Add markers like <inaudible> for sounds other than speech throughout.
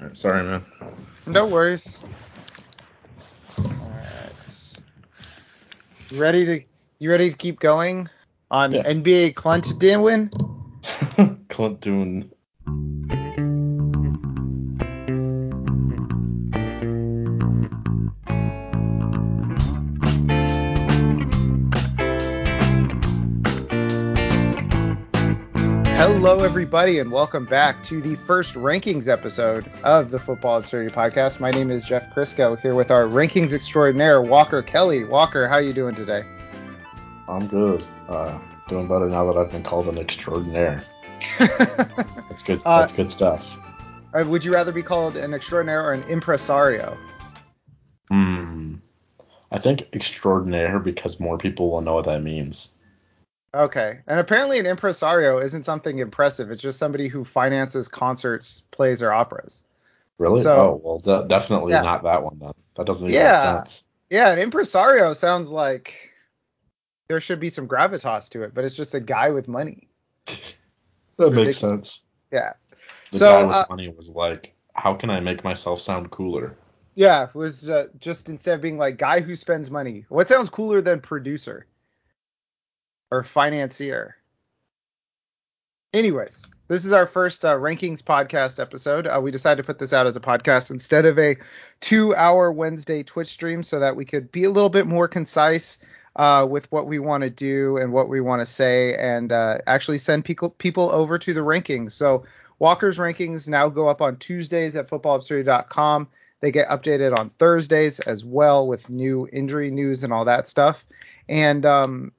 Alright, sorry, man. No worries. Alright. You ready to you ready to keep going on Yeah. NBA Clint Dinwin? <laughs> Clint Dune. Everybody, and welcome back to the first rankings episode of the Football Absurdity Podcast. My name is Jeff Crisco here with our rankings extraordinaire, Walker Kelly. Walker, how you doing today? I'm good. Uh, doing better now that I've been called an extraordinaire. <laughs> That's good. Uh, That's good stuff. Uh, Would you rather be called an extraordinaire or an impresario? Hmm. I think extraordinaire because more people will know what that means. Okay. And apparently an impresario isn't something impressive. It's just somebody who finances concerts, plays, or operas. Really? So- oh, well, de- definitely Yeah. not that one then. That doesn't even Yeah. make sense. Yeah, an impresario sounds like there should be some gravitas to it, but it's just a guy with money. <laughs> That ridiculous. makes sense. Yeah. The So, guy with uh, money was like, how can I make myself sound cooler? Yeah, it was uh, just instead of being like guy who spends money. What sounds cooler than producer or financier? Anyways, this is our first uh, rankings podcast episode. Uh, we decided to put this out as a podcast instead of a two-hour Wednesday Twitch stream, so that we could be a little bit more concise uh, with what we want to do and what we want to say, and uh, actually send people people over to the rankings. So Walker's rankings now go up on Tuesdays at footballabsurdity.com. They get updated on Thursdays as well with new injury news and all that stuff. And um,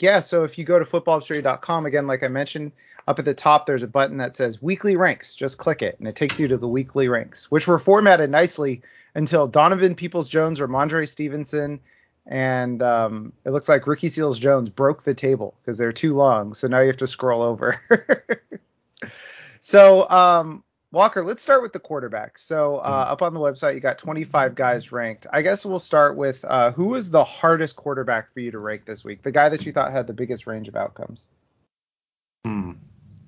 yeah, so if you go to footballabsurdity.com, again, like I mentioned, up at the top, there's a button that says weekly ranks. Just click it, and it takes you to the weekly ranks, which were formatted nicely until Donovan Peoples Jones, Rhamondre Stevenson, and um, it looks like Ricky Seals Jones broke the table because they're too long. So now you have to scroll over. <laughs> so, um, Walker, let's start with the quarterback. So uh, Mhm. up on the website, you got 25 guys ranked. I guess we'll start with uh, who was the hardest quarterback for you to rank this week? The guy that you thought had the biggest range of outcomes. Hmm.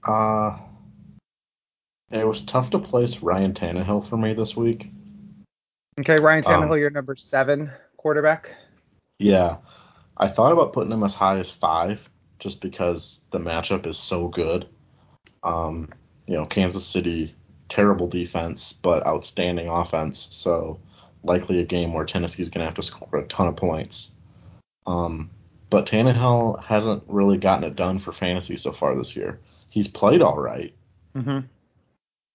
Uh, it was tough to place Ryan Tannehill for me this week. Okay, Ryan Um, Tannehill, your number seven quarterback. Yeah, I thought about putting him as high as five, just because the matchup is so good. Um, you know, Kansas City, terrible defense, but outstanding offense. So likely a game where Tennessee's gonna have to score a ton of points. Um, but Tannehill hasn't really gotten it done for fantasy so far this year. He's played all right. Mm-hmm.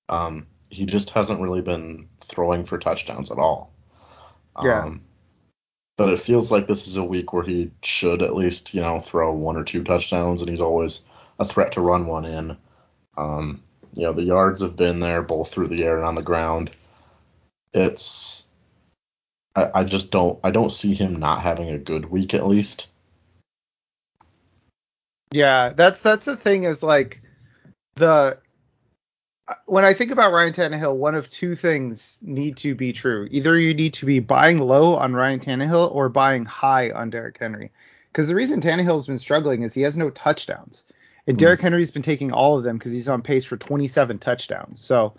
Um, he just hasn't really been throwing for touchdowns at all. Yeah. Um, but it feels like this is a week where he should at least, you know, throw one or two touchdowns, and he's always a threat to run one in. Um, you know, the yards have been there both through the air and on the ground. It's, I, I just don't, I don't see him not having a good week at least. Yeah, that's that's the thing is like the when I think about Ryan Tannehill, one of two things need to be true. Either you need to be buying low on Ryan Tannehill or buying high on Derrick Henry. Because the reason Tannehill's been struggling is he has no touchdowns. And Hmm. Derrick Henry's been taking all of them because he's on pace for 27 touchdowns. So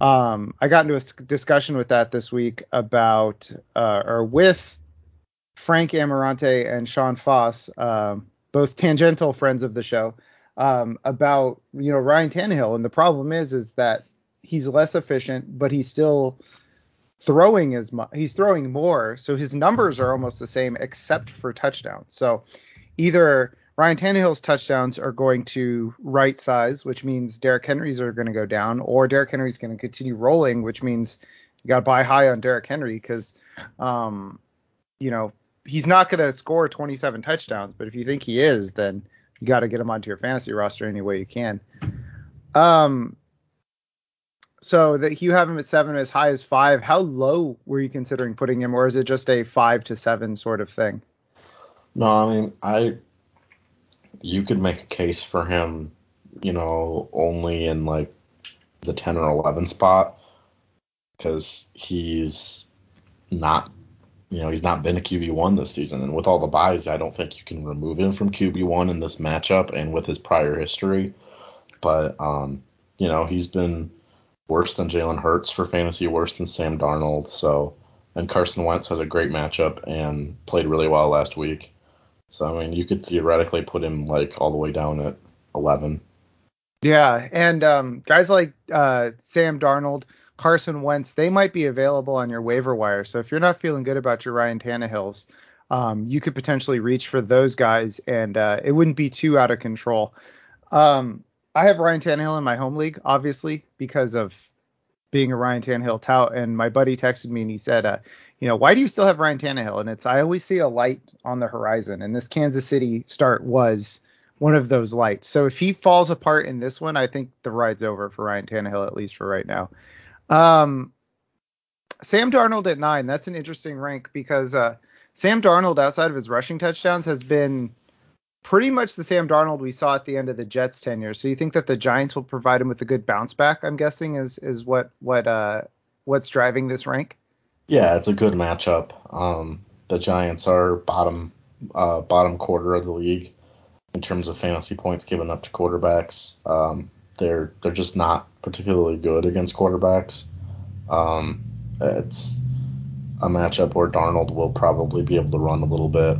um, I got into a discussion with that this week about, uh, or with Frank Amarante and Sean Foss, um, both tangential friends of the show, um, about you know Ryan Tannehill, and the problem is is that he's less efficient, but he's still throwing as much. He's throwing more, so his numbers are almost the same except for touchdowns. So either Ryan Tannehill's touchdowns are going to right size, which means Derrick Henry's are going to go down, or Derrick Henry's going to continue rolling, which means you got to buy high on Derrick Henry because, um, you know, he's not going to score 27 touchdowns, but if you think he is, then you got to get him onto your fantasy roster any way you can. Um, so that you have him at seven as high as five. How low were you considering putting him, or is it just a five to seven sort of thing? No, I mean, I you could make a case for him, you know, only in like the 10 or 11 spot because he's not, you know, he's not been a QB1 this season. And with all the byes, I don't think you can remove him from QB1 in this matchup and with his prior history. But, um, you know, he's been worse than Jalen Hurts for fantasy, worse than Sam Darnold. So, and Carson Wentz has a great matchup and played really well last week. So, I mean, you could theoretically put him like all the way down at 11. Yeah, and um, guys like uh, Sam Darnold, Carson Wentz, they might be available on your waiver wire. So if you're not feeling good about your Ryan Tannehills, um, you could potentially reach for those guys, and uh, it wouldn't be too out of control. Um, I have Ryan Tannehill in my home league, obviously, because of being a Ryan Tannehill tout. And my buddy texted me and he said, uh, you know, why do you still have Ryan Tannehill? And it's I always see a light on the horizon, and this Kansas City start was one of those lights. So if he falls apart in this one, I think the ride's over for Ryan Tannehill at least for right now. Um, Sam Darnold at nine. That's an interesting rank because uh, Sam Darnold, outside of his rushing touchdowns, has been pretty much the Sam Darnold we saw at the end of the Jets tenure. So you think that the Giants will provide him with a good bounce back? I'm guessing is is what what uh what's driving this rank. Yeah, it's a good matchup. Um, the Giants are bottom uh, bottom quarter of the league in terms of fantasy points given up to quarterbacks. Um, they're they're just not particularly good against quarterbacks. Um, it's a matchup where Darnold will probably be able to run a little bit.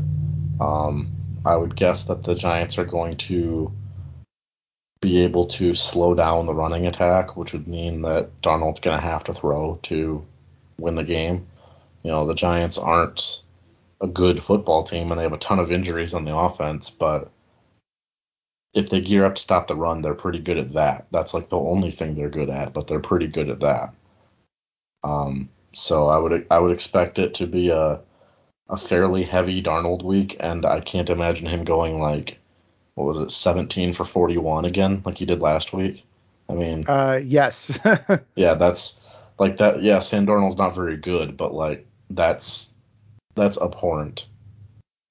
Um, I would guess that the Giants are going to be able to slow down the running attack, which would mean that Darnold's going to have to throw to win the game. You know, the Giants aren't a good football team and they have a ton of injuries on the offense, but if they gear up to stop the run, they're pretty good at that. That's like the only thing they're good at, but they're pretty good at that. Um, so I would I would expect it to be a a fairly heavy Darnold week, and I can't imagine him going like what was it, 17 for 41 again, like he did last week. I mean, uh, yes, <laughs> yeah, that's like that. Yeah, Sam Darnold's not very good, but like that's that's abhorrent.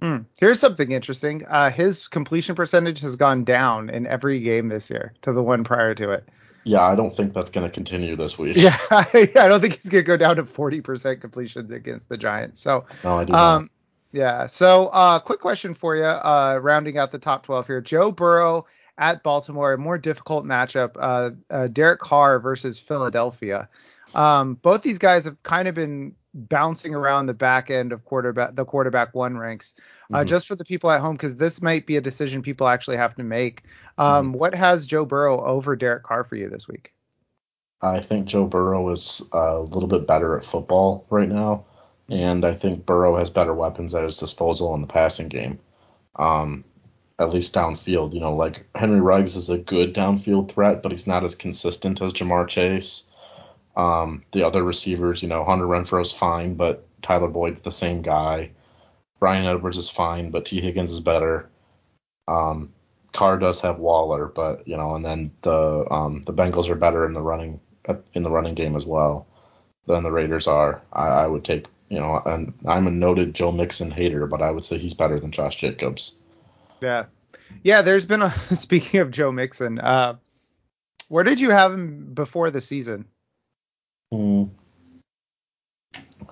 Hmm. Here's something interesting. Uh, his completion percentage has gone down in every game this year to the one prior to it. Yeah, I don't think that's going to continue this week. <laughs> Yeah, <laughs> I don't think he's going to go down to 40% completions against the Giants. So, no, I do um, not. yeah. So, uh, quick question for you, uh, rounding out the top 12 here. Joe Burrow at Baltimore, a more difficult matchup. Uh, uh, Derek Carr versus Philadelphia. Um, both these guys have kind of been bouncing around the back end of quarterback the quarterback one ranks. Uh, mm-hmm. Just for the people at home, because this might be a decision people actually have to make. Um, mm-hmm. What has Joe Burrow over Derek Carr for you this week? I think Joe Burrow is a little bit better at football right now, and I think Burrow has better weapons at his disposal in the passing game. Um, at least downfield, you know, like Henry Ruggs is a good downfield threat, but he's not as consistent as Ja'Marr Chase. Um, the other receivers, you know, Hunter Renfrow's fine, but Tyler Boyd's the same guy. Bryan Edwards is fine, but Tee Higgins is better. Um, Carr does have Waller, but you know, and then the um, the Bengals are better in the running in the running game as well than the Raiders are. I, I would take, you know, and I'm a noted Joe Mixon hater, but I would say he's better than Josh Jacobs. Yeah, yeah. There's been a <laughs> speaking of Joe Mixon. Uh, where did you have him before the season? Mm,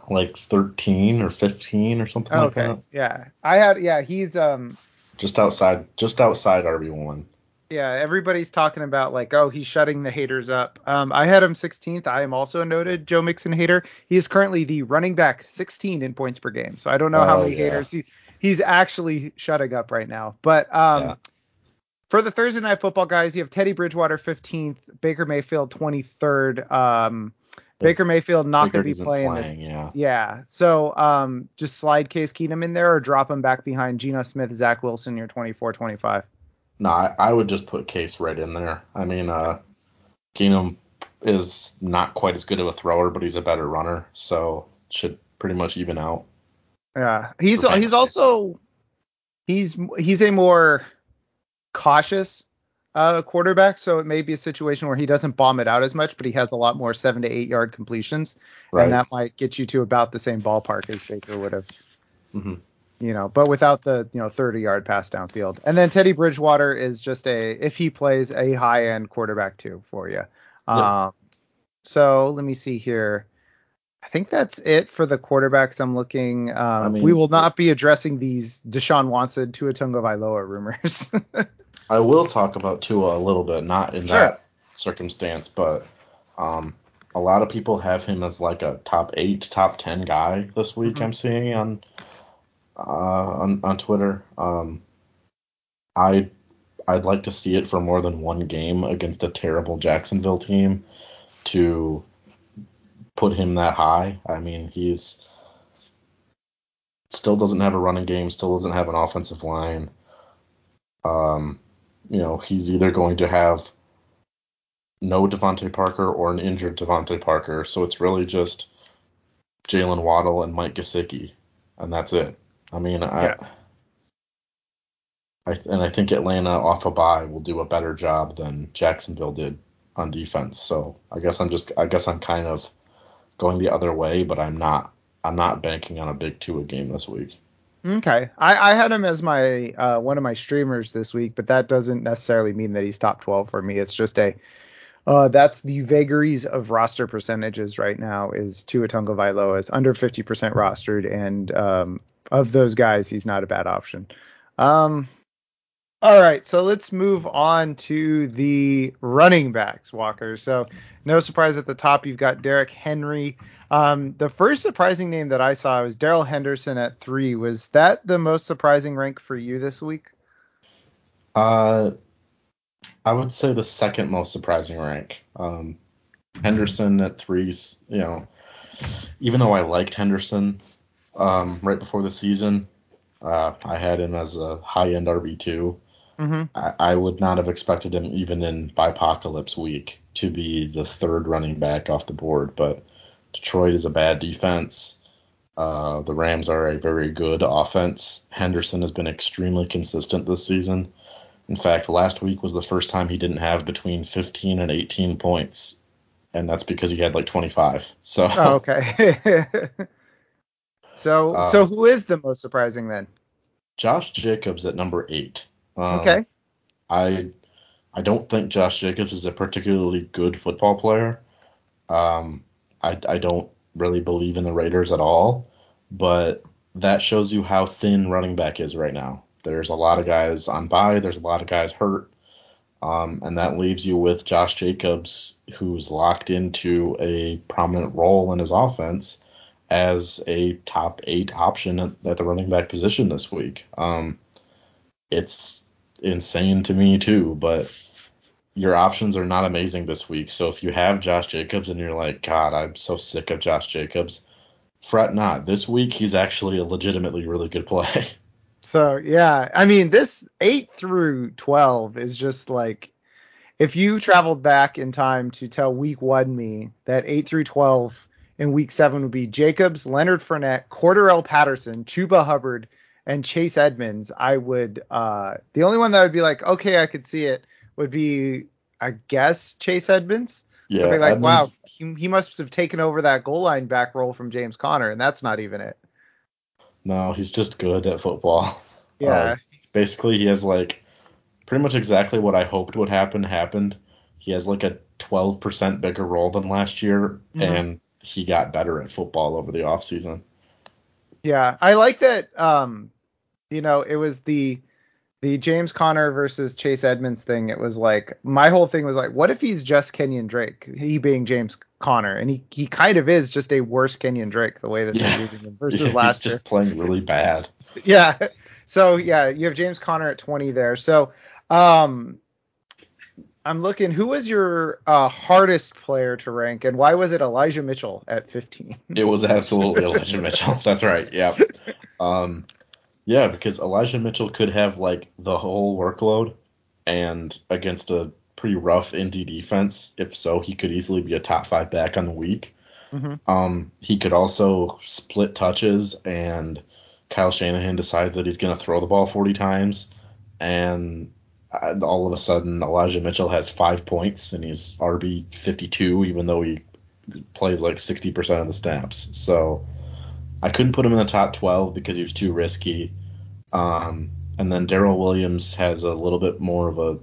like 13 or 15 or something okay. like that. Yeah. I had yeah, he's um just outside just outside RB1. Yeah, everybody's talking about like, oh, he's shutting the haters up. Um, I had him 16th. I am also a noted Joe Mixon hater. He is currently the running back 16 in points per game. So I don't know oh, how many yeah. haters he, he's actually shutting up right now. But um, yeah. for the Thursday night football guys, you have Teddy Bridgewater 15th, Baker Mayfield 23rd. Um, Baker Mayfield not going to be playing, playing, this. Yeah. Yeah. So um, just slide Case Keenum in there or drop him back behind Geno Smith, Zach Wilson, your 24 25. No, I, I, would just put Case right in there. I mean, uh, Keenum is not quite as good of a thrower, but he's a better runner, so should pretty much even out. Yeah, he's he's also he's he's a more cautious uh, quarterback, so it may be a situation where he doesn't bomb it out as much, but he has a lot more seven to eight yard completions, right. and that might get you to about the same ballpark as Baker would have. Mm-hmm. You know, but without the you know 30 yard pass downfield. And then Teddy Bridgewater is just a if he plays a high end quarterback too for you. Um, so let me see here. I think that's it for the quarterbacks I'm looking. Um, I mean, we will not be addressing these Deshaun Watson, Tua Tagovailoa rumors. <laughs> I will talk about Tua a little bit, not in sure. that circumstance, but Um, a lot of people have him as like a top eight, top ten guy this week. Mhm. I'm seeing on uh, on on Twitter. Um, I I'd like to see it for more than one game against a terrible Jacksonville team to put him that high. I mean, he's still doesn't have a running game, still doesn't have an offensive line. Um, you know, he's either going to have no DeVante Parker or an injured DeVante Parker, so it's really just Jaylen Waddle and Mike Gesicki, and that's it. I mean, Yeah. I, I and I think Atlanta off a bye will do a better job than Jacksonville did on defense. So I guess I'm just I guess I'm kind of going the other way, but I'm not I'm not banking on a big two a game this week. Okay, I, I had him as my uh, one of my streamers this week, but that doesn't necessarily mean that he's top 12 for me. It's just a uh, that's the vagaries of roster percentages right now. Is Tua Tagovailoa is under 50% rostered, and um, of those guys, he's not a bad option. Um, all right, so let's move on to the running backs, Walker. So no surprise at the top, you've got Derrick Henry. Um, the first surprising name that I saw was Darrell Henderson at three. Was that the most surprising rank for you this week? Uh, I would say the second most surprising rank. Um, Henderson at threes. You know, even though I liked Henderson um, right before the season, uh, I had him as a high end RB two. Mm-hmm. I, I would not have expected him even in Bipocalypse week to be the third running back off the board, but Detroit is a bad defense. Uh, the Rams are a very good offense. Henderson has been extremely consistent this season. In fact, last week was the first time he didn't have between 15 and 18 points, and that's because he had like 25. So <laughs> Oh, okay. <laughs> so Uh, so who is the most surprising then? Josh Jacobs at number eight. Um, okay. I I don't think Josh Jacobs is a particularly good football player. Um, I, I don't really believe in the Raiders at all, but that shows you how thin running back is right now. There's a lot of guys on bye, there's a lot of guys hurt, um, and that leaves you with Josh Jacobs, who's locked into a prominent role in his offense as a top eight option at, at the running back position this week. Um, it's insane to me too, but your options are not amazing this week. So if you have Josh Jacobs and you're like, God, I'm so sick of Josh Jacobs, fret not. This week he's actually a legitimately really good play. <laughs> So yeah, I mean this eight through twelve is just like if you traveled back in time to tell week one me that eight through twelve in week seven would be Jacobs, Leonard Fournette, Cordarrelle Patterson, Chuba Hubbard, and Chase Edmonds, I would uh the only one that would be like, okay, I could see it would be I guess Chase Edmonds. yeah, like, wow, he, he must have taken over that goal line back role from James Conner, and that's not even it. No, he's just good at football. <laughs> Yeah. Uh, basically, he has like pretty much exactly what I hoped would happen happened. He has like a 12% bigger role than last year, Mhm. and he got better at football over the offseason. Yeah, I like that. Um, you know, it was the the James Conner versus Chase Edmonds thing. It was like my whole thing was like, what if he's just Kenyan Drake? He being James Conner, and he he kind of is just a worse Kenyan Drake the way that Yeah. they're using him versus <laughs> Yeah, last he's year. just playing really bad. <laughs> Yeah. So yeah, you have James Conner at 20 there. So um I'm looking who was your uh, hardest player to rank and why was it Elijah Mitchell at 15? It was absolutely <laughs> Elijah Mitchell. That's right. Yeah. Um, yeah, because Elijah Mitchell could have like the whole workload, and against a pretty rough Indy defense, if so, he could easily be a top five back on the week. Mhm. Um, he could also split touches, and Kyle Shanahan decides that he's going to throw the ball 40 times, and all of a sudden Elijah Mitchell has five points, and he's RB 52, even though he plays like 60% of the snaps. So I couldn't put him in the top 12 because he was too risky. Um, and then Darrel Williams has a little bit more of a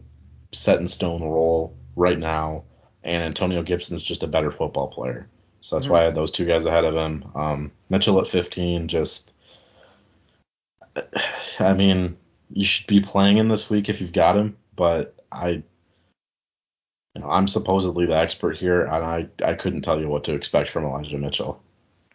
set in stone role right now, and Antonio Gibson's just a better football player. So that's Mhm. why I had those two guys ahead of him. Um, Mitchell at 15, just, <sighs> I mean, you should be playing him this week if you've got him, but I you know, I'm supposedly the expert here, and I, I couldn't tell you what to expect from Elijah Mitchell.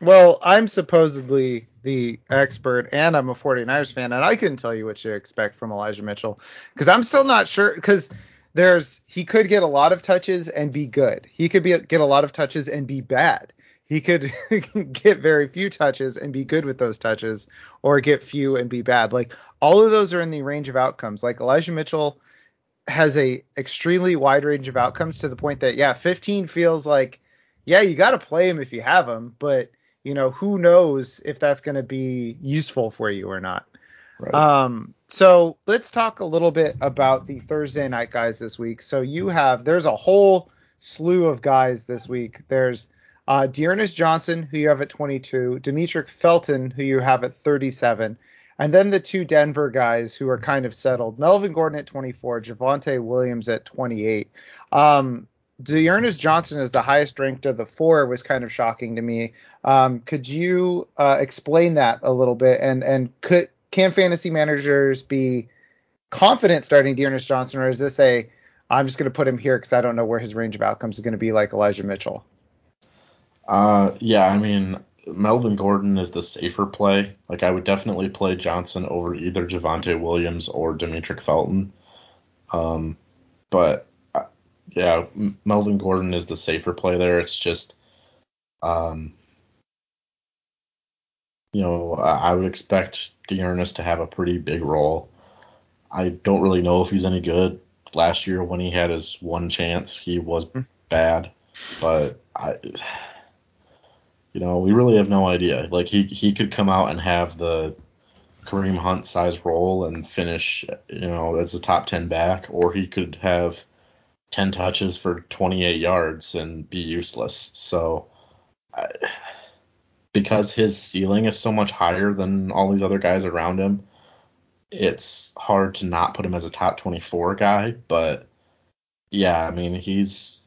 Well, I'm supposedly the expert, and I'm a 49ers fan, and I couldn't tell you what to expect from Elijah Mitchell because I'm still not sure. Because there's he could get a lot of touches and be good. He could be get a lot of touches and be bad. He could <laughs> get very few touches and be good with those touches, or get few and be bad. Like all of those are in the range of outcomes. Like Elijah Mitchell has a extremely wide range of outcomes to the point that yeah, 15 feels like yeah, you got to play him if you have him, but you know who knows if that's going to be useful for you or not. Right. Um, so let's talk a little bit about the Thursday night guys this week. So you have there's a whole slew of guys this week. There's uh, D'Ernest Johnson, who you have at 22, Demetric Felton, who you have at 37, and then the two Denver guys who are kind of settled. Melvin Gordon at 24, Javonte Williams at 28. Um, D'Ernest Johnson is the highest ranked of the four was kind of shocking to me. Um, could you uh, explain that a little bit? And and could can fantasy managers be confident starting D'Ernest Johnson, or is this a I'm just going to put him here because I don't know where his range of outcomes is going to be like Elijah Mitchell? Uh, yeah, I mean, Melvin Gordon is the safer play. Like I would definitely play Johnson over either Javonte Williams or Demetric Felton. Um, but yeah, Melvin Gordon is the safer play there. It's just, um, you know, I would expect D'Ernest to have a pretty big role. I don't really know if he's any good. Last year when he had his one chance, he was hmm. bad, but I you know, we really have no idea. Like he he could come out and have the Kareem Hunt size role and finish, you know, as a top 10 back, or he could have 10 touches for 28 yards and be useless. So, I, because his ceiling is so much higher than all these other guys around him, it's hard to not put him as a top 24 guy. But yeah, I mean, he's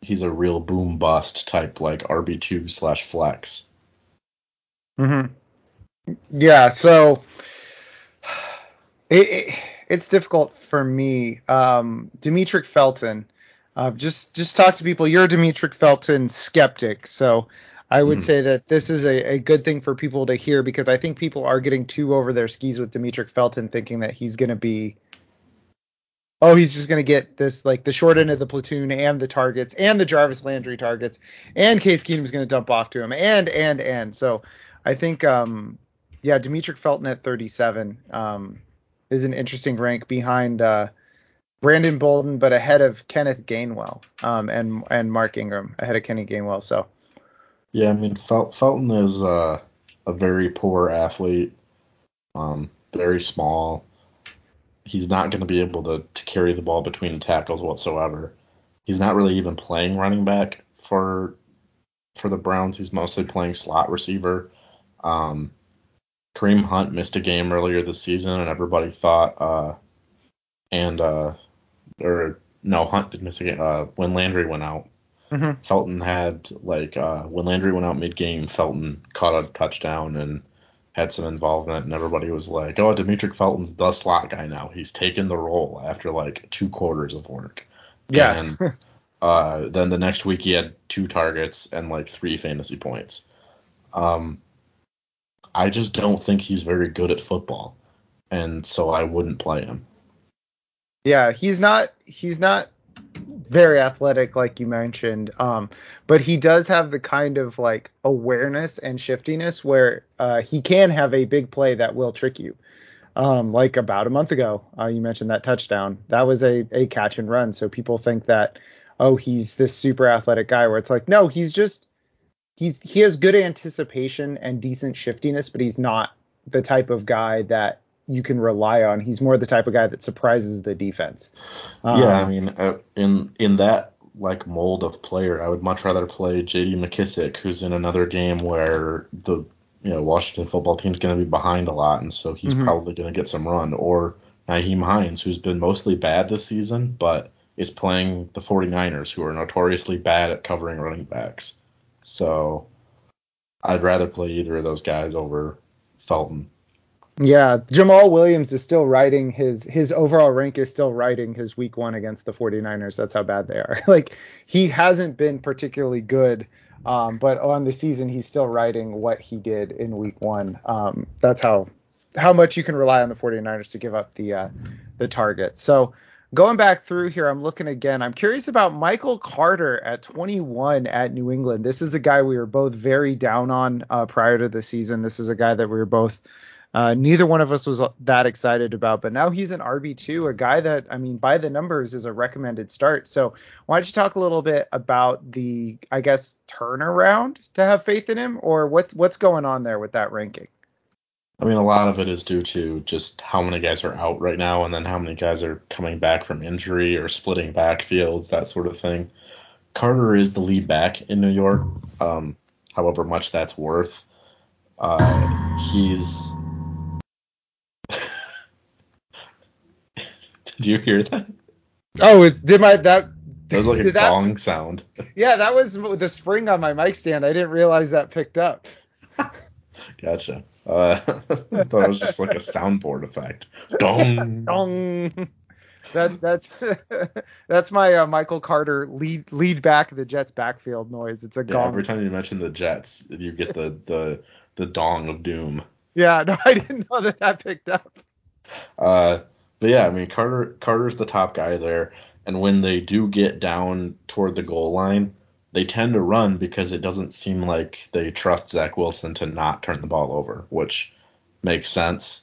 he's a real boom bust type like RB two slash flex. Hmm. Yeah. So <sighs> it, it, it's difficult for me. Um, Demetric Felton. Uh, just just talk to people. You're a Demetric Felton skeptic, so I would mm. say that this is a, a good thing for people to hear because I think people are getting too over their skis with Demetric Felton, thinking that he's going to be oh, he's just going to get this like the short end of the platoon and the targets and the Jarvis Landry targets and Case Keenum's going to dump off to him and and and so I think um yeah, Demetric Felton at 37 um is an interesting rank behind uh Brandon Bolden but ahead of Kenneth Gainwell um and and Mark Ingram ahead of Kenny Gainwell so yeah, I mean Fel- Felton is uh, a very poor athlete um very small he's not going to be able to, to carry the ball between tackles whatsoever. He's not really even playing running back for for the Browns. He's mostly playing slot receiver. Um, Kareem Hunt missed a game earlier this season, and everybody thought, uh, and uh, or no, Hunt did miss a game. Uh, when Landry went out, mm-hmm. Felton had like uh, when Landry went out mid game, Felton caught a touchdown and had some involvement, and everybody was like, "Oh, Demetric Felton's the slot guy now. He's taken the role after like two quarters of work." Yeah. And <laughs> uh, then the next week he had two targets and like three fantasy points. Um, I just don't think he's very good at football, and so I wouldn't play him. Yeah, he's not. He's not very athletic, like you mentioned. Um, but he does have the kind of like awareness and shiftiness where uh, he can have a big play that will trick you. Um, like about a month ago, uh, you mentioned that touchdown. That was a, a catch and run. So people think that, oh, he's this super athletic guy, where it's like, no, he's just he's he has good anticipation and decent shiftiness, but he's not the type of guy that you can rely on. He's more the type of guy that surprises the defense. Um, yeah, I mean, uh, in in that like mold of player, I would much rather play J.D. McKissick, who's in another game where the you know Washington football team's going to be behind a lot, and so he's mm-hmm. probably going to get some run. Or Nyheim Hines, who's been mostly bad this season, but is playing the 49ers, who are notoriously bad at covering running backs. So I'd rather play either of those guys over Felton. Yeah, Jamaal Williams is still riding his his overall rank is still riding his week 1 against the 49ers. That's how bad they are. <laughs> like he hasn't been particularly good um, but on the season he's still riding what he did in week 1. Um, that's how how much you can rely on the 49ers to give up the uh, the target. So going back through here, I'm looking again. I'm curious about Michael Carter at 21 at New England. This is a guy we were both very down on uh, prior to the season. This is a guy that we were both uh, neither one of us was that excited about, but now he's an RB2, a guy that, I mean, by the numbers is a recommended start. So why don't you talk a little bit about the, I guess, turnaround to have faith in him, or what what's going on there with that ranking? I mean, a lot of it is due to just how many guys are out right now, and then how many guys are coming back from injury or splitting backfields, that sort of thing. Carter is the lead back in New York, um, however much that's worth. Uh, he's <laughs> Did you hear that? Oh, it, did my that? That was like a that, gong sound. Yeah, that was the spring on my mic stand. I didn't realize that picked up. <laughs> gotcha. Uh, <laughs> I thought it was just like a soundboard effect. Dong. <laughs> Dong. That that's <laughs> that's my uh, Michael Carter lead lead back the Jets backfield noise. It's a yeah, gong. Every time you mention the Jets, you get the the the dong of doom. Yeah, no, I didn't know that that picked up. Uh, but yeah, I mean Carter Carter's the top guy there, and when they do get down toward the goal line, they tend to run because it doesn't seem like they trust Zach Wilson to not turn the ball over, which makes sense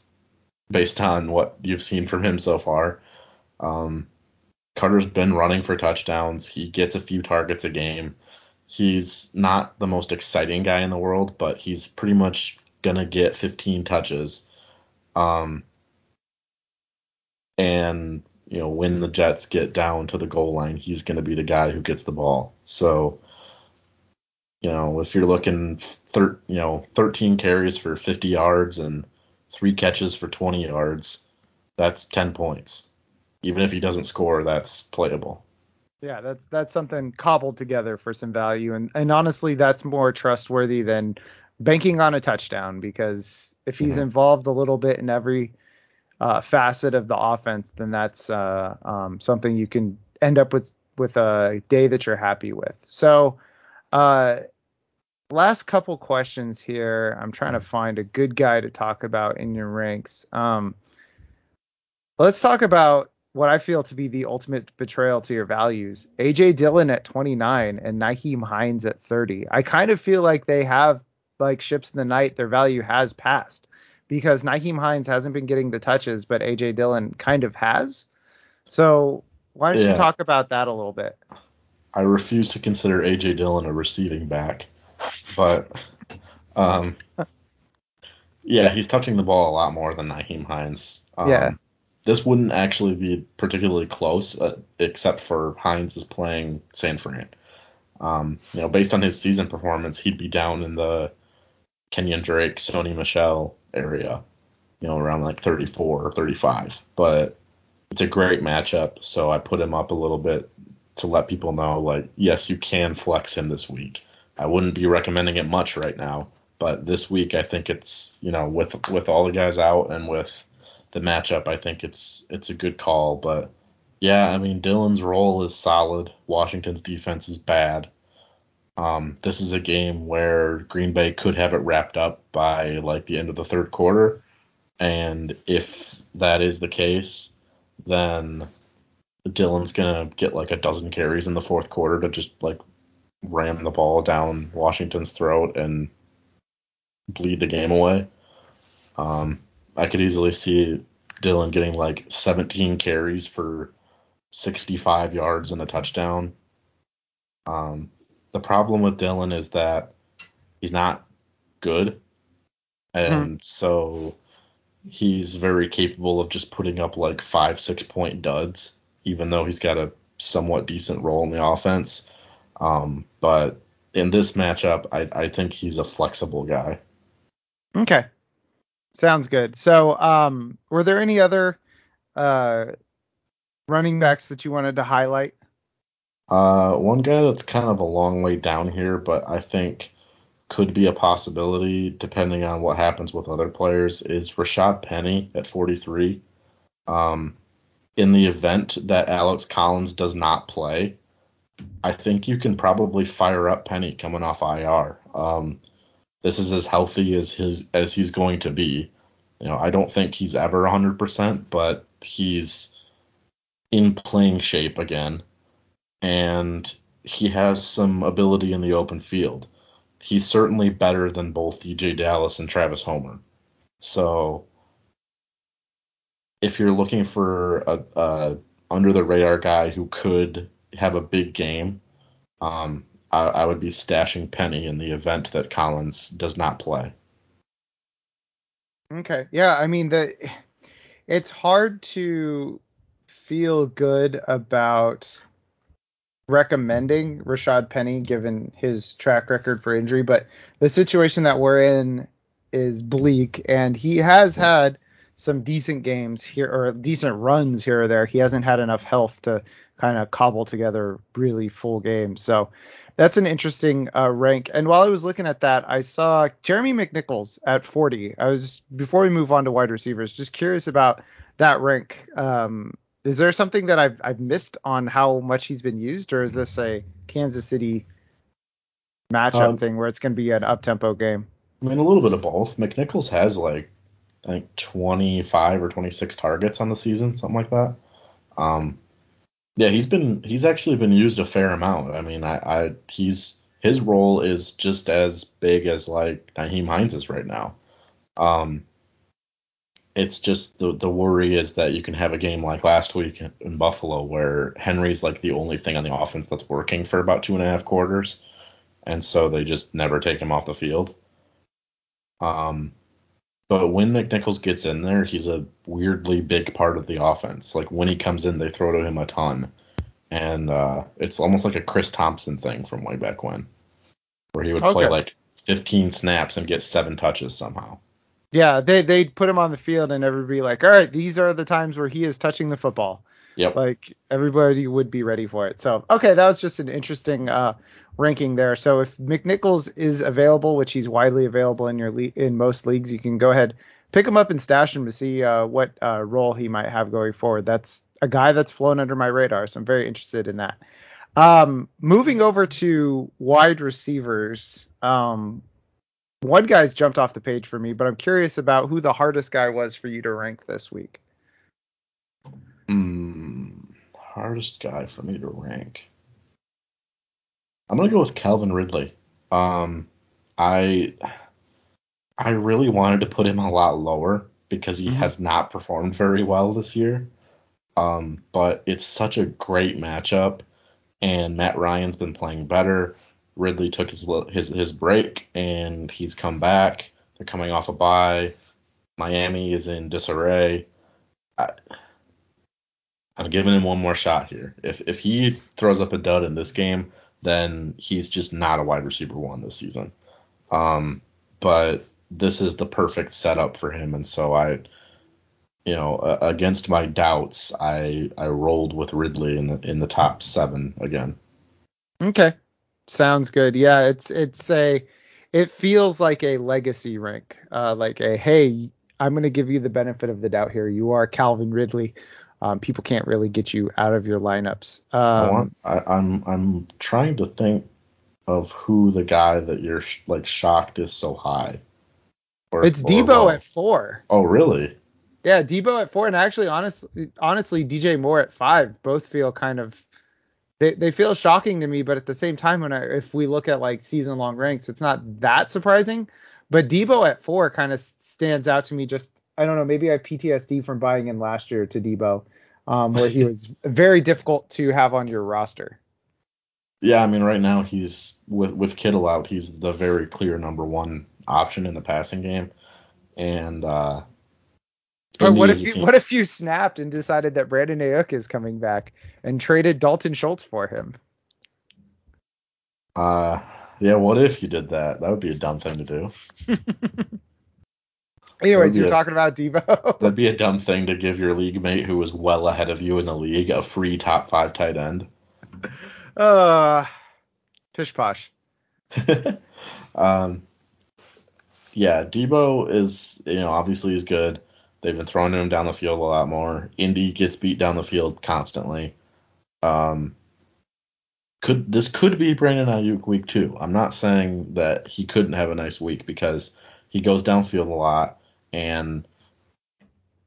based on what you've seen from him so far. Um, Carter's been running for touchdowns. He gets a few targets a game. He's not the most exciting guy in the world, but he's pretty much gonna get 15 touches. Um, and you know when the Jets get down to the goal line, he's going to be the guy who gets the ball. So you know if you're looking thir- you know 13 carries for 50 yards and three catches for 20 yards, that's 10 points. Even if he doesn't score, that's playable. Yeah, that's that's something cobbled together for some value, and and honestly, that's more trustworthy than banking on a touchdown because if he's mm-hmm. involved a little bit in every uh, facet of the offense, then that's uh, um, something you can end up with with a day that you're happy with. So, uh, last couple questions here. I'm trying to find a good guy to talk about in your ranks. Um, let's talk about what I feel to be the ultimate betrayal to your values. AJ Dillon at 29 and Nyheim Hines at 30. I kind of feel like they have like ships in the night. Their value has passed because Nyheim Hines hasn't been getting the touches, but AJ Dillon kind of has. So why don't yeah. you talk about that a little bit? I refuse to consider AJ Dillon a receiving back, but um, yeah, he's touching the ball a lot more than Nyheim Hines. Um, yeah. This wouldn't actually be particularly close, uh, except for Hines is playing San Fran. Um, you know, based on his season performance, he'd be down in the Kenyan Drake, Sony Michel area, you know, around like 34 or 35. But it's a great matchup, so I put him up a little bit to let people know, like, yes, you can flex him this week. I wouldn't be recommending it much right now, but this week I think it's, you know, with with all the guys out and with the matchup, I think it's it's a good call. But yeah, I mean, Dillon's role is solid. Washington's defense is bad. Um, this is a game where Green Bay could have it wrapped up by like the end of the third quarter, and if that is the case, then Dillon's gonna get like a dozen carries in the fourth quarter to just like ram the ball down Washington's throat and bleed the game away. Um, I could easily see Dylan getting like 17 carries for 65 yards and a touchdown. Um, the problem with Dillon is that he's not good, and mm. so he's very capable of just putting up like five, six point duds, even though he's got a somewhat decent role in the offense. Um, but in this matchup, I, I think he's a flexible guy. Okay. Sounds good. So, um, were there any other uh, running backs that you wanted to highlight? Uh, one guy that's kind of a long way down here, but I think could be a possibility depending on what happens with other players is Rashaad Penny at 43. Um, in the event that Alex Collins does not play, I think you can probably fire up Penny coming off IR. Um, this is as healthy as his as he's going to be. You know, I don't think he's ever 100%, but he's in playing shape again, and he has some ability in the open field. He's certainly better than both DeeJay Dallas and Travis Homer. So, if you're looking for a, a under the radar guy who could have a big game, um, I, I would be stashing Penny in the event that Collins does not play. Okay. Yeah, I mean the it's hard to feel good about recommending Rashaad Penny given his track record for injury, but the situation that we're in is bleak and he has had some decent games here or decent runs here or there. He hasn't had enough health to kind of cobble together really full games. So that's an interesting uh, rank. And while I was looking at that, I saw Jeremy McNichols at 40. I was before we move on to wide receivers, just curious about that rank. Um, is there something that I've I've missed on how much he's been used, or is this a Kansas City matchup um, thing where it's going to be an up tempo game? I mean, a little bit of both. McNichols has like I think 25 or 26 targets on the season, something like that. Um, yeah, he's been he's actually been used a fair amount. I mean, I, I he's his role is just as big as like Nyheim Hines is right now. Um, it's just the the worry is that you can have a game like last week in Buffalo where Henry's like the only thing on the offense that's working for about two and a half quarters, and so they just never take him off the field. Um, but when McNichols gets in there, he's a weirdly big part of the offense. Like when he comes in, they throw to him a ton, and uh, it's almost like a Chris Thompson thing from way back when, where he would okay. play like 15 snaps and get seven touches somehow. Yeah, they they'd put him on the field and everybody like, all right, these are the times where he is touching the football. Yep. Like everybody would be ready for it. So okay, that was just an interesting uh, ranking there. So if McNichols is available, which he's widely available in your le- in most leagues, you can go ahead pick him up and stash him to see uh, what uh, role he might have going forward. That's a guy that's flown under my radar, so I'm very interested in that. Um, moving over to wide receivers, um, one guy's jumped off the page for me, but I'm curious about who the hardest guy was for you to rank this week. Hmm, hardest guy for me to rank. I'm gonna go with Calvin Ridley. Um, I I really wanted to put him a lot lower because he mm-hmm. has not performed very well this year. Um, but it's such a great matchup, and Matt Ryan's been playing better. Ridley took his his his break, and he's come back. They're coming off a bye. Miami is in disarray. I, I'm giving him one more shot here. If if he throws up a dud in this game, then he's just not a wide receiver one this season. Um, but this is the perfect setup for him, and so I, you know, uh, against my doubts, I I rolled with Ridley in the in the top seven again. Okay, sounds good. Yeah, it's it's a it feels like a legacy rank, uh, like a hey, I'm going to give you the benefit of the doubt here. You are Calvin Ridley um, people can't really get you out of your lineups. Um, I I, I'm I'm trying to think of who the guy that you're sh- like shocked is so high. Or, it's Deebo at four. Oh really? Yeah, Deebo at four, and actually, honestly, honestly, DJ Moore at five. Both feel kind of they, they feel shocking to me, but at the same time, when I, if we look at like season long ranks, it's not that surprising. But Deebo at four kind of stands out to me just I don't know, maybe I have PTSD from buying in last year to Deebo, um, where he <laughs> was very difficult to have on your roster. Yeah, I mean, right now he's with with Kittle out, he's the very clear number one option in the passing game, and uh, but what if you what if you snapped and decided that Brandon Aiyuk is coming back and traded Dalton Schultz for him? Uh, yeah, what if you did that? That would be a dumb thing to do. <laughs> Anyways, you're a, talking about Deebo. <laughs> that'd be a dumb thing to give your league mate who was well ahead of you in the league a free top five tight end. <laughs> Uh, pish posh. Um, yeah, Deebo is you know obviously he's good. They've been throwing him down the field a lot more. Indy gets beat down the field constantly. Um, could this could be Brandon Aiyuk week two? I'm not saying that he couldn't have a nice week because he goes downfield a lot, and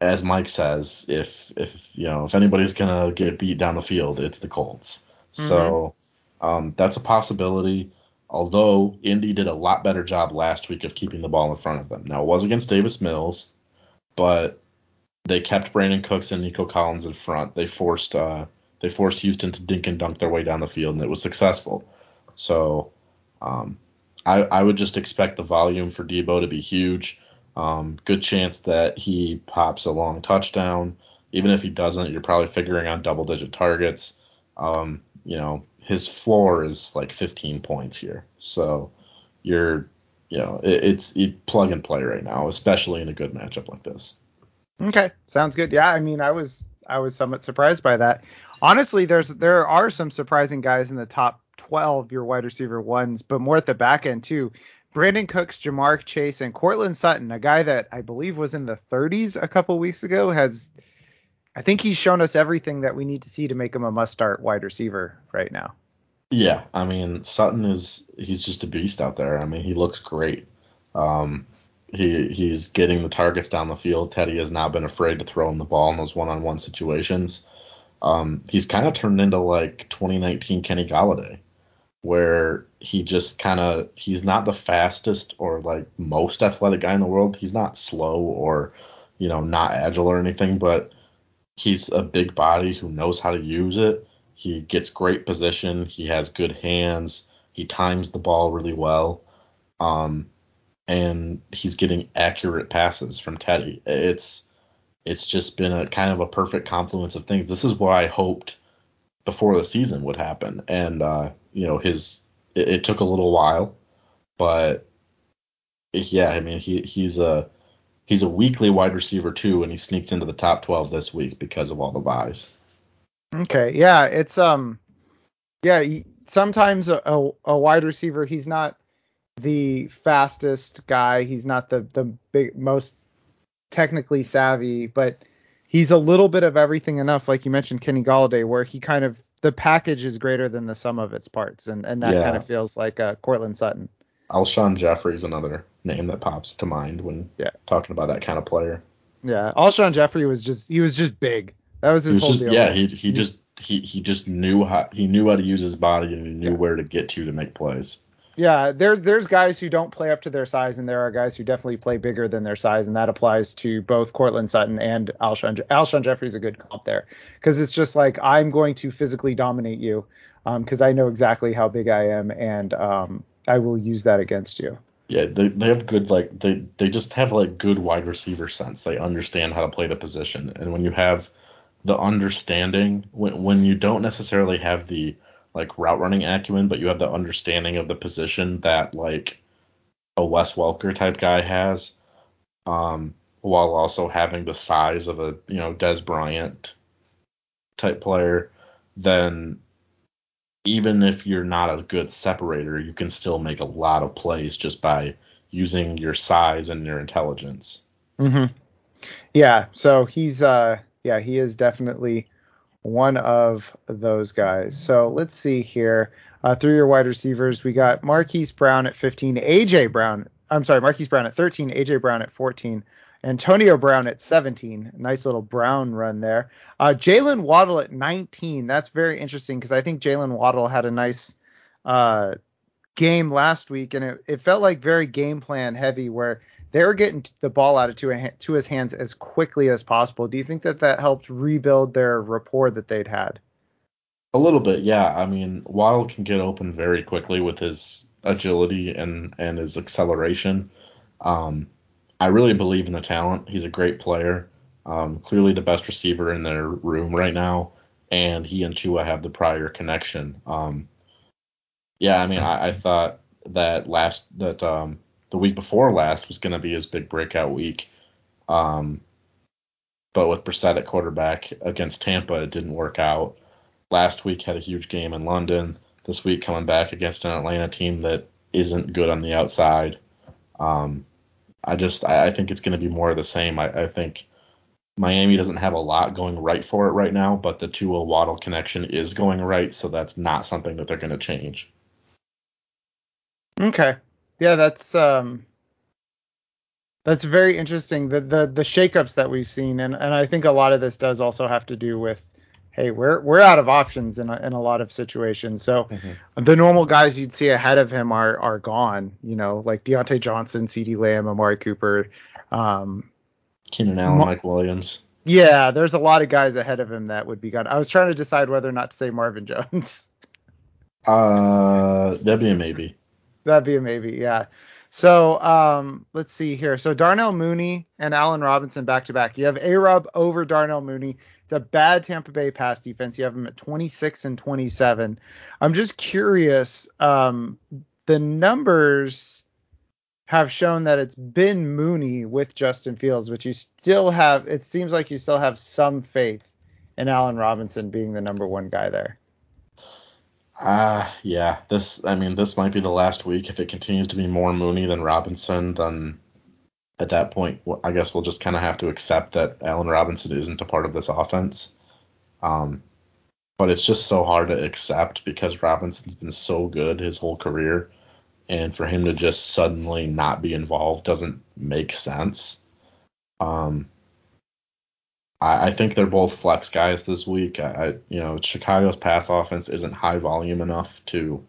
as Mike says, if if you know if anybody's gonna get beat down the field, it's the Colts. Mm-hmm. So um, that's a possibility. Although Indy did a lot better job last week of keeping the ball in front of them. Now it was against Davis Mills, but they kept Brandin Cooks and Nico Collins in front. They forced uh, they forced Houston to dink and dunk their way down the field, and it was successful. So um, I, I would just expect the volume for Deebo to be huge. Um, good chance that he pops a long touchdown. Even if he doesn't, you're probably figuring on double digit targets. Um, you know, his floor is like 15 points here. So you're, you know, it, it's you plug and play right now, especially in a good matchup like this. Okay, sounds good. Yeah, I mean, I was I was somewhat surprised by that. Honestly, there's there are some surprising guys in the top 12 your wide receiver ones, but more at the back end too. Brandin Cooks, Ja'Marr Chase, and Courtland Sutton, a guy that I believe was in the 30s a couple weeks ago, has I think he's shown us everything that we need to see to make him a must-start wide receiver right now. Yeah, I mean Sutton is he's just a beast out there. I mean he looks great. Um, he he's getting the targets down the field. Teddy has not been afraid to throw him the ball in those one-on-one situations. Um, he's kind of turned into like 2019 Kenny Golladay where he just kind of he's not the fastest or like most athletic guy in the world. He's not slow or you know not agile or anything, but he's a big body who knows how to use it. He gets great position. He has good hands. He times the ball really well. Um, and he's getting accurate passes from Teddy. It's it's just been a kind of a perfect confluence of things. This is what I hoped before the season would happen, and uh, you know his it, it, took a little while, but yeah, I mean he he's a he's a weekly wide receiver too, and he sneaked into the top 12 this week because of all the byes. Okay, yeah, it's um, yeah, sometimes a, a, a wide receiver he's not the fastest guy, he's not the the big most technically savvy, but he's a little bit of everything enough, like you mentioned Kenny Golladay, where he kind of the package is greater than the sum of its parts, and and that yeah. kind of feels like uh, Courtland Sutton. Alshon Jeffery's another name that pops to mind when yeah. talking about that kind of player. Yeah, Alshon Jeffery was just he was just big. That was his was whole just, deal. Yeah, he he just he he just knew how he knew how to use his body and he knew yeah. where to get to to make plays. Yeah, there's there's guys who don't play up to their size, and there are guys who definitely play bigger than their size, and that applies to both Courtland Sutton and Alshon. Alshon Jeffery's a good comp there because it's just like I'm going to physically dominate you because um, I know exactly how big I am, and um, I will use that against you. Yeah, they, they have good like they they just have like good wide receiver sense. They understand how to play the position, and when you have the understanding, when when you don't necessarily have the like route running acumen, but you have the understanding of the position that like a Wes Welker type guy has, um, while also having the size of a you know Dez Bryant type player, then even if you're not a good separator, you can still make a lot of plays just by using your size and your intelligence. Mm-hmm. Yeah. So he's uh yeah he is definitely one of those guys. So let's see here. Uh, through your wide receivers, we got Marquise Brown at 15, AJ Brown. I'm sorry, Marquise Brown at 13, AJ Brown at 14, Antonio Brown at 17. Nice little Brown run there. Uh, Jaylen Waddle at 19. That's very interesting because I think Jaylen Waddle had a nice uh, game last week, and it, it felt like very game plan heavy where they were getting the ball out of to, to his hands as quickly as possible. Do you think that that helped rebuild their rapport that they'd had? A little bit, yeah. I mean, Waddle can get open very quickly with his agility and and his acceleration. Um, I really believe in the talent. He's a great player. Um, clearly the best receiver in their room right now, and he and Tua have the prior connection. Um, yeah, I mean, I, I, thought that last that um, the week before last was going to be his big breakout week. Um, but with Brissett at quarterback against Tampa, it didn't work out. Last week had a huge game in London. This week coming back against an Atlanta team that isn't good on the outside. Um, I just I, I think it's going to be more of the same. I, I think Miami doesn't have a lot going right for it right now, but the Tua Waddle connection is going right, so that's not something that they're going to change. Okay. Yeah, that's um that's very interesting. The the the shakeups that we've seen, and and I think a lot of this does also have to do with, hey, we're we're out of options in a, in a lot of situations. So mm-hmm. the normal guys you'd see ahead of him are are gone. You know, like Diontae Johnson, CeeDee Lamb, Amari Cooper, um, Keenan Allen, Ma- Mike Williams. Yeah, there's a lot of guys ahead of him that would be gone. I was trying to decide whether or not to say Marvin Jones. uh, that'd be a maybe. That'd be a maybe, yeah. So um, let's see here. So Darnell Mooney and Allen Robinson back to back. You have A Rob over Darnell Mooney. It's a bad Tampa Bay pass defense. You have him at 26 and 27. I'm just curious. Um, the numbers have shown that it's been Mooney with Justin Fields, but you still have. It seems like you still have some faith in Allen Robinson being the number one guy there. Uh, yeah. This, I mean, this might be the last week. If it continues to be more Mooney than Robinson, then at that point, I guess we'll just kind of have to accept that Allen Robinson isn't a part of this offense. Um, but it's just so hard to accept because Robinson's been so good his whole career, and for him to just suddenly not be involved doesn't make sense. Um, I, I think they're both flex guys this week. I, you know, Chicago's pass offense isn't high volume enough to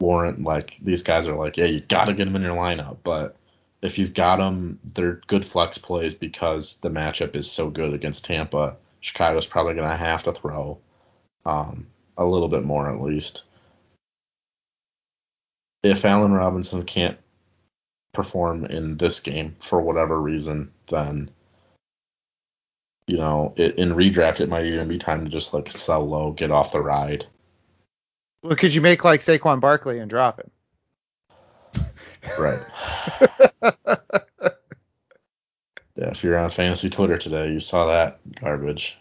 warrant like these guys are like, yeah, you got to get them in your lineup. But if you've got them, they're good flex plays because the matchup is so good against Tampa. Chicago's probably going to have to throw um, a little bit more at least. If Allen Robinson can't perform in this game for whatever reason, then you know, it, in redraft, it might even be time to just like sell low, get off the ride. Well, could you make like Saquon Barkley and drop him? Right. <laughs> yeah, if you're on fantasy Twitter today, you saw that garbage.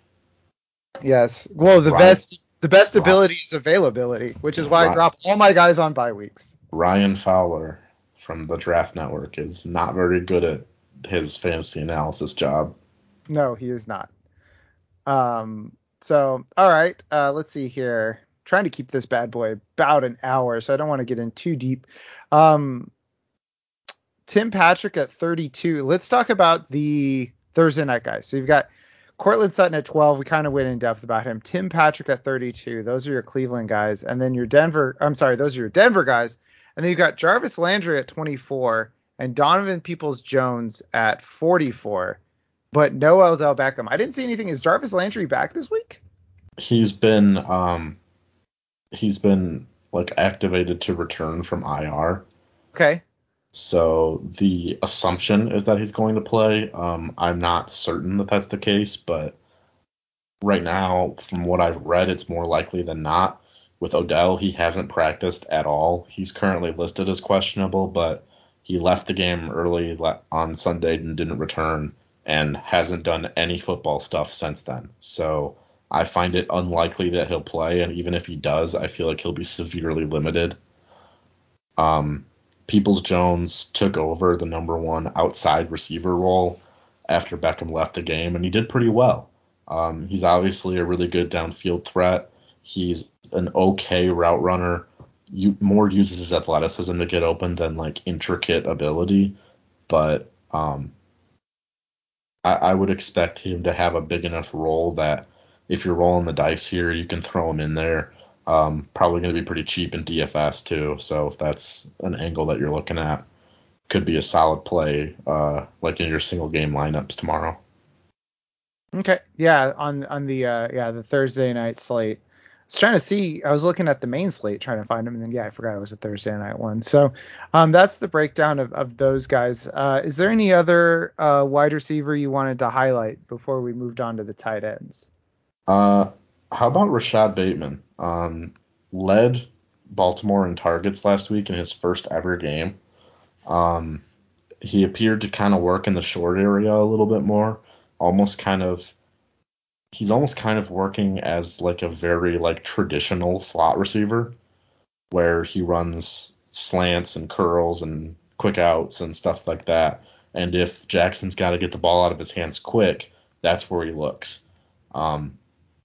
Yes. Well, the Ryan, best the best Ryan, ability is availability, which is why Ryan, I drop all my guys on bye weeks. Ryan Fowler from the Draft Network is not very good at his fantasy analysis job. No, he is not. Um, so all right, uh, let's see here. Trying to keep this bad boy about an hour, so I don't want to get in too deep. Um, Tim Patrick at 32. Let's talk about the Thursday night guys. So you've got Courtland Sutton at 12. We kind of went in depth about him. Tim Patrick at 32. Those are your Cleveland guys, and then your Denver. I'm sorry, those are your Denver guys. And then you've got Jarvis Landry at 24 and Donovan Peoples Jones at 44 but no Odell Beckham. I didn't see anything. Is Jarvis Landry back this week? He's been um he's been like activated to return from IR. Okay. So the assumption is that he's going to play. Um, I'm not certain that that's the case, but right now, from what I've read, it's more likely than not. With Odell, he hasn't practiced at all. He's currently listed as questionable, but he left the game early on Sunday and didn't return and hasn't done any football stuff since then. So I find it unlikely that he'll play, and even if he does, I feel like he'll be severely limited. Um, Peoples Jones took over the number one outside receiver role after Beckham left the game, and he did pretty well. Um, he's obviously a really good downfield threat. He's an okay route runner. You, more uses his athleticism to get open than like intricate ability, but um, I, I would expect him to have a big enough role that if you're rolling the dice here, you can throw him in there. Um, probably going to be pretty cheap in DFS too. So if that's an angle that you're looking at, could be a solid play, uh, like in your single game lineups tomorrow. Okay, yeah, on on the uh, yeah the Thursday night slate was trying to see. I was looking at the main slate trying to find them, and then yeah, I forgot it was a Thursday night one. So um, that's the breakdown of, of those guys. Uh, is there any other uh, wide receiver you wanted to highlight before we moved on to the tight ends? Uh, how about Rashad Bateman? Um, led Baltimore in targets last week in his first ever game. Um, he appeared to kind of work in the short area a little bit more, almost kind of he's almost kind of working as like a very like traditional slot receiver where he runs slants and curls and quick outs and stuff like that. And if Jackson's got to get the ball out of his hands quick, that's where he looks. Um,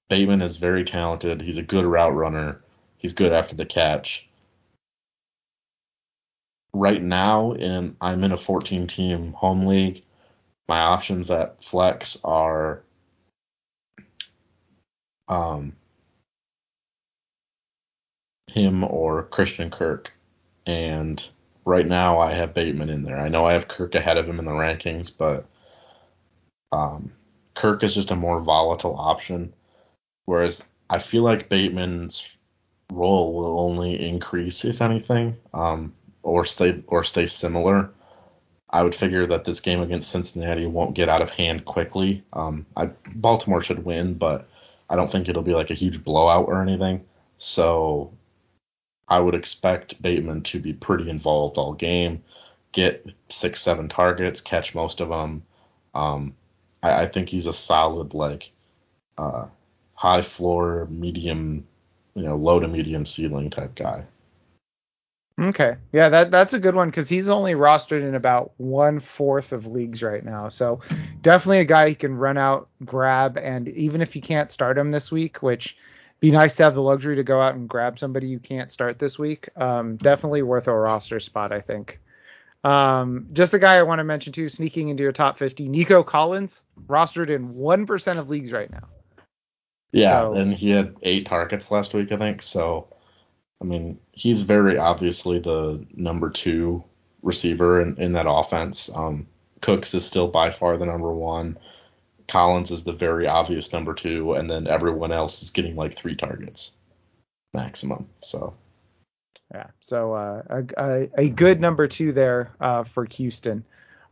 Bateman is very talented. He's a good route runner. He's good after the catch. Right now, in I'm in a 14 team home league. My options at flex are um, him or Christian Kirk. And right now I have Bateman in there. I know I have Kirk ahead of him in the rankings, but um, Kirk is just a more volatile option. Whereas I feel like Bateman's role will only increase if anything, um, or stay or stay similar. I would figure that this game against Cincinnati won't get out of hand quickly. Um, I, Baltimore should win, but I don't think it'll be like a huge blowout or anything. So I would expect Bateman to be pretty involved all game, get six, seven targets, catch most of them. Um, I, I, think he's a solid like uh, high floor, medium, you know, low to medium ceiling type guy. Okay, yeah, that that's a good one because he's only rostered in about one fourth of leagues right now. So definitely a guy you can run out, grab, and even if you can't start him this week, which be nice to have the luxury to go out and grab somebody you can't start this week. Um, definitely worth a roster spot, I think. Um, just a guy I want to mention too, sneaking into your top 50, Nico Collins, rostered in 1% of leagues right now. Yeah, so, and he had eight targets last week, I think. So, I mean, he's very obviously the number two receiver in, in that offense. Um, Cooks is still by far the number one. Collins is the very obvious number two, and then everyone else is getting like three targets maximum. So yeah, so uh, a, a, good number two there uh, for Houston,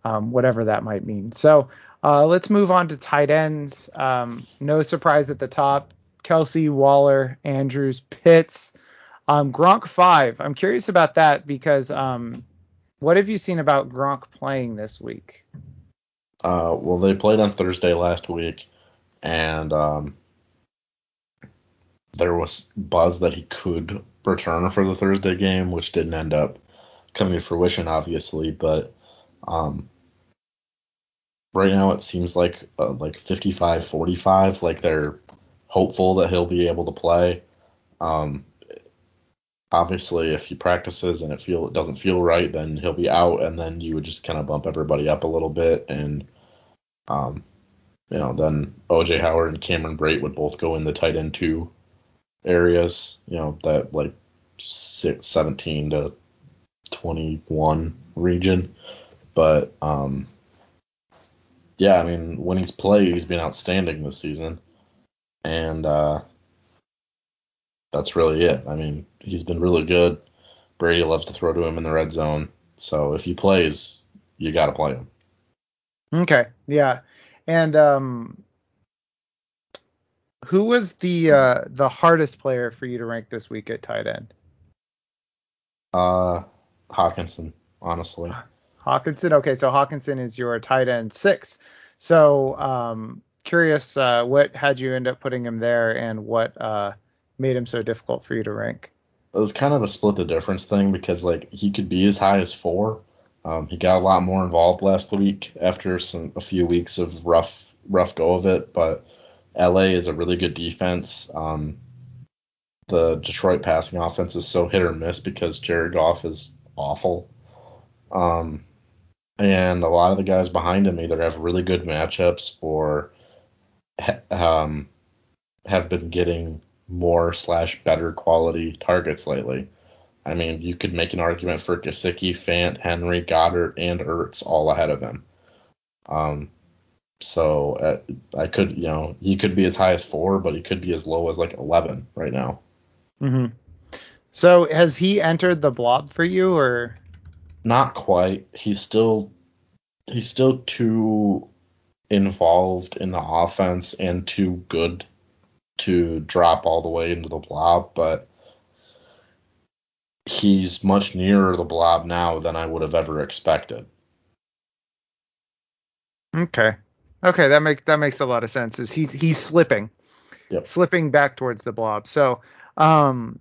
um, whatever that might mean. So uh, let's move on to tight ends. Um, no surprise at the top: Kelce, Waller, Andrews, Pitts, um, Gronk five. I'm curious about that because um, what have you seen about Gronk playing this week? Uh, well, they played on Thursday last week, and um, there was buzz that he could return for the Thursday game, which didn't end up coming to fruition, obviously. But um, right now, it seems like uh, like 55-45, like they're hopeful that he'll be able to play. Um, obviously, if he practices and it feel it doesn't feel right, then he'll be out, and then you would just kind of bump everybody up a little bit and um, you know, then OJ Howard and Cameron Brate would both go in the tight end two areas, you know, that like six, 17 to 21 region. But, um, yeah, I mean, when he's played, he's been outstanding this season. And, uh, that's really it. I mean, he's been really good. Brady loves to throw to him in the red zone. So if he plays, you got to play him. Okay, yeah, and um, who was the uh, the hardest player for you to rank this week at tight end? Uh, Hockenson, honestly. Hockenson. Okay, so Hockenson is your tight end six. So, um, curious, uh, what had you end up putting him there, and what uh made him so difficult for you to rank? It was kind of a split the difference thing because like he could be as high as four, um, he got a lot more involved last week after some a few weeks of rough rough go of it, but LA is a really good defense. Um, the Detroit passing offense is so hit or miss because Jared Goff is awful. Um, and a lot of the guys behind him either have really good matchups or um, have been getting more slash better quality targets lately. I mean, you could make an argument for Gesicki, Fant, Henry, Goddard, and Ertz all ahead of him. Um, so uh, I could, you know, he could be as high as four, but he could be as low as like 11 right now. Mm-hmm. So has he entered the blob for you, or? Not quite. He's still he's still too involved in the offense and too good to drop all the way into the blob, but he's much nearer the blob now than I would have ever expected. Okay. Okay, that makes that makes a lot of sense. Is he he's slipping. Yep. Slipping back towards the blob. So, um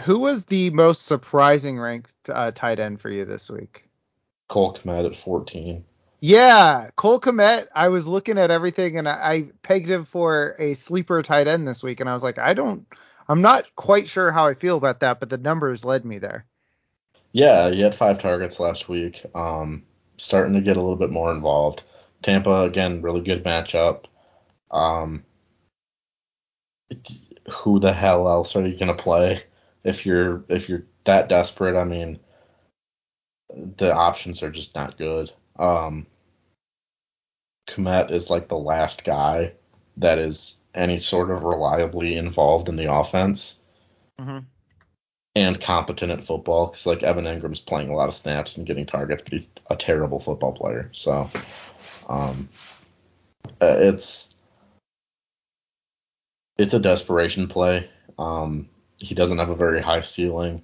who was the most surprising ranked uh, tight end for you this week? Cole Kmet at 14. Yeah, Cole Kmet. I was looking at everything and I, I pegged him for a sleeper tight end this week, and I was like, I don't, I'm not quite sure how I feel about that, but the numbers led me there. Yeah, he had five targets last week. Um, starting to get a little bit more involved. Tampa again, really good matchup. Um, who the hell else are you gonna play if you're if you're that desperate? I mean, the options are just not good. Um, is like the last guy that is any sort of reliably involved in the offense mm-hmm. and competent at football. Because like Evan Engram's playing a lot of snaps and getting targets, but he's a terrible football player. So um, uh, it's it's a desperation play. Um, he doesn't have a very high ceiling,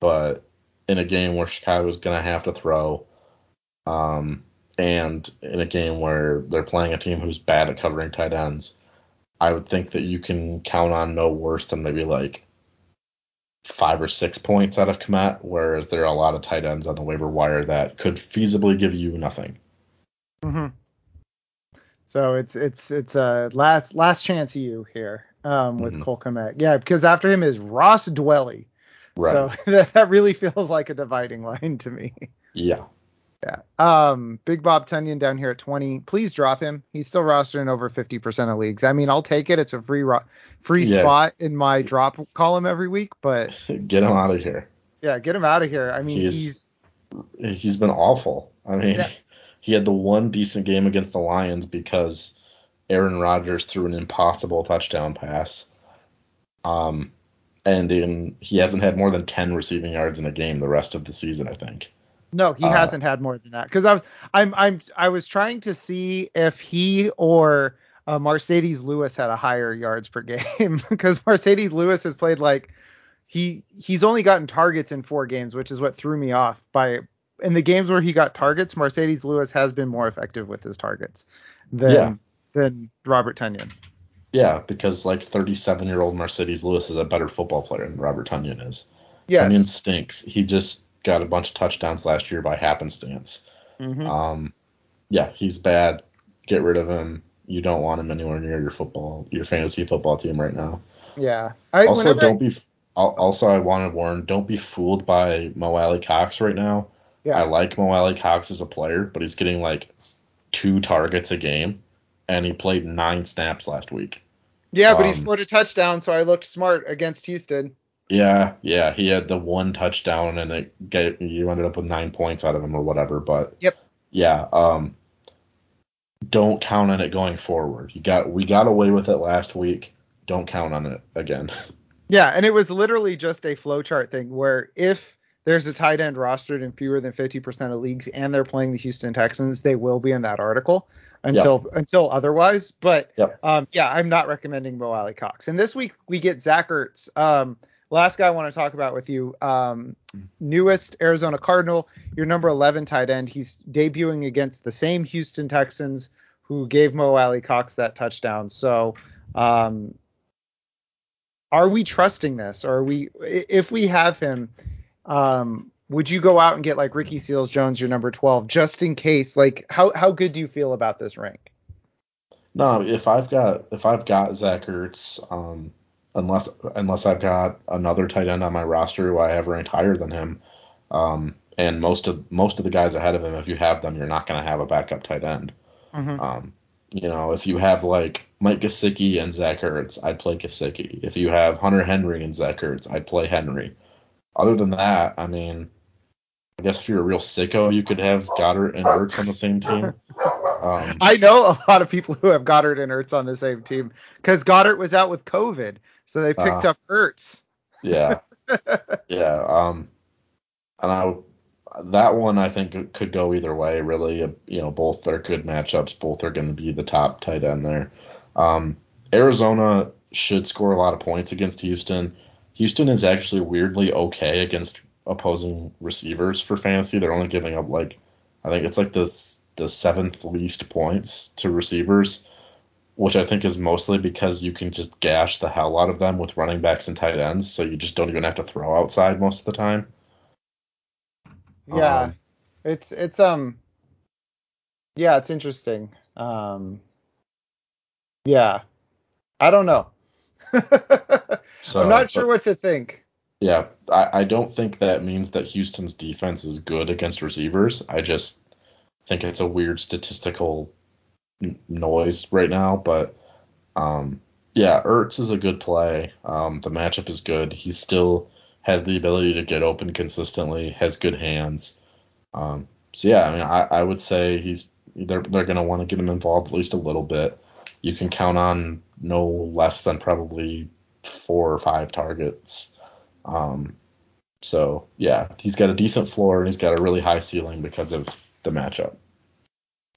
but in a game where Chicago's going to have to throw, um, and in a game where they're playing a team who's bad at covering tight ends, I would think that you can count on no worse than maybe like five or six points out of Kmet, whereas there are a lot of tight ends on the waiver wire that could feasibly give you nothing. Mm-hmm. So it's it's it's a last last chance you here um, with mm-hmm. Cole Kmet. Yeah, because after him is Ross Dwelley. Right. <laughs> So that really feels like a dividing line to me. Yeah. Yeah. Um, Big Bob Tonyan down here at 20. Please drop him. He's still rostered in over 50% of leagues. I mean, I'll take it. It's a free ro- free yeah. spot in my drop column every week, but <laughs> get him out of here. Yeah, get him out of here. I mean, he's he's, he's been awful. I mean, yeah. <laughs> he had the one decent game against the Lions because Aaron Rodgers threw an impossible touchdown pass. Um, and in he hasn't had more than 10 receiving yards in a game the rest of the season, I think. No, he uh, hasn't had more than that. Because I was I'm I'm I was trying to see if he or uh, Marcedes Lewis had a higher yards per <laughs> game because Marcedes Lewis has played like he he's only gotten targets in four games, which is what threw me off. By in the games where he got targets, Marcedes Lewis has been more effective with his targets than yeah. than Robert Tonyan. Yeah, because like 37 year old Marcedes Lewis is a better football player than Robert Tonyan is. Yes. Tonyan stinks. He just got a bunch of touchdowns last year by happenstance. Mm-hmm. Um, yeah, he's bad. Get rid of him. You don't want him anywhere near your football, your fantasy football team right now. Yeah. I, also, don't I... be. Also, I want to warn: don't be fooled by Mo Alie-Cox right now. Yeah. I like Mo Alie-Cox as a player, but he's getting like two targets a game, and he played nine snaps last week. Yeah, but um, he scored a touchdown, so I looked smart against Houston. Yeah, yeah, he had the one touchdown and it get, you ended up with nine points out of him or whatever. But yep, yeah, um, don't count on it going forward. You got we got away with it last week. Don't count on it again. <laughs> Yeah, and it was literally just a flowchart thing where if there's a tight end rostered in fewer than 50% of leagues and they're playing the Houston Texans, they will be in that article until yep. until otherwise. But yep. um, yeah, I'm not recommending Mo Alie-Cox. And this week we get Zach Ertz. Um, last guy I want to talk about with you, um, newest Arizona Cardinal, your number 11 tight end. He's debuting against the same Houston Texans who gave Mo Alie-Cox that touchdown. So, um, are we trusting this? Or are we, if we have him, um, would you go out and get like Ricky Seals Jones, your number 12, just in case? Like, how how good do you feel about this rank? No, if I've got if I've got Zach Ertz, um, unless unless I've got another tight end on my roster who I have ranked higher than him. Um, and most of most of the guys ahead of him, if you have them, you're not going to have a backup tight end. Mm-hmm. Um, you know, if you have like Mike Gesicki and Zach Ertz, I'd play Gesicki. If you have Hunter Henry and Zach Ertz, I'd play Henry. Other than that, I mean, I guess if you're a real sicko, you could have Goddard and Ertz on the same team. <laughs> Um, I know a lot of people who have Goddard and Ertz on the same team because Goddard was out with COVID. So they picked uh, up Ertz. Yeah. <laughs> yeah. Um, and I that one I think could go either way. Really, you know, both are good matchups. Both are going to be the top tight end there. Um, Arizona should score a lot of points against Houston. Houston is actually weirdly okay against opposing receivers for fantasy. They're only giving up like I think it's like the the seventh least points to receivers. which I think is mostly because you can just gash the hell out of them with running backs and tight ends, so you just don't even have to throw outside most of the time. Yeah, Um, it's it's um, yeah, it's interesting. Um, yeah, I don't know. <laughs> So, I'm not but- sure what to think. Yeah, I, I don't think that means that Houston's defense is good against receivers. I just think it's a weird statistical noise right now. But um, yeah, Ertz is a good play. Um, the matchup is good. He still has the ability to get open consistently. Has good hands. Um, so yeah, I mean, I, I would say he's they're they're gonna want to get him involved at least a little bit. You can count on no less than probably four or five targets. Um, so yeah, he's got a decent floor and he's got a really high ceiling because of the matchup.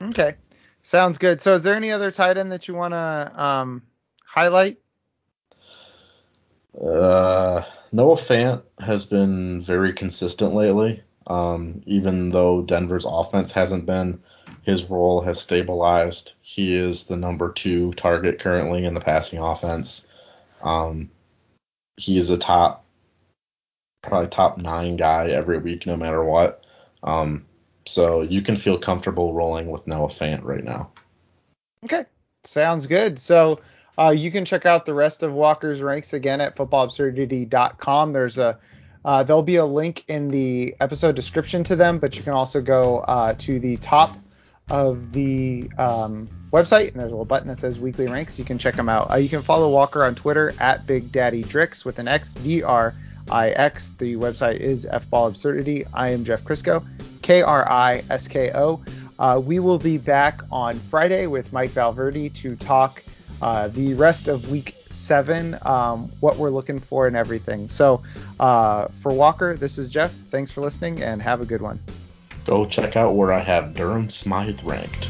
Okay, sounds good. So, is there any other tight end that you want to um highlight? Uh, Noah Fant has been very consistent lately. Um, even though Denver's offense hasn't been, his role has stabilized. He is the number two target currently in the passing offense. Um, he is a top, probably top nine guy every week, no matter what. Um, so you can feel comfortable rolling with Noah Fant right now. Okay, sounds good. So uh, you can check out the rest of Walker's ranks again at footballabsurdity.com. There's a uh, there'll be a link in the episode description to them, but you can also go uh, to the top of the um, website and there's a little button that says weekly ranks. You can check them out. Uh, you can follow Walker on Twitter at Big Daddy Drix with an X D R I X. The website is F Ball Absurdity. I am Jeff Krisko, K R I S K O. Uh, we will be back on Friday with Mike Valverde to talk uh, the rest of week seven, um, what we're looking for and everything. So uh, for Walker, this is Jeff. Thanks for listening and have a good one. Go check out where I have Durham Smythe ranked.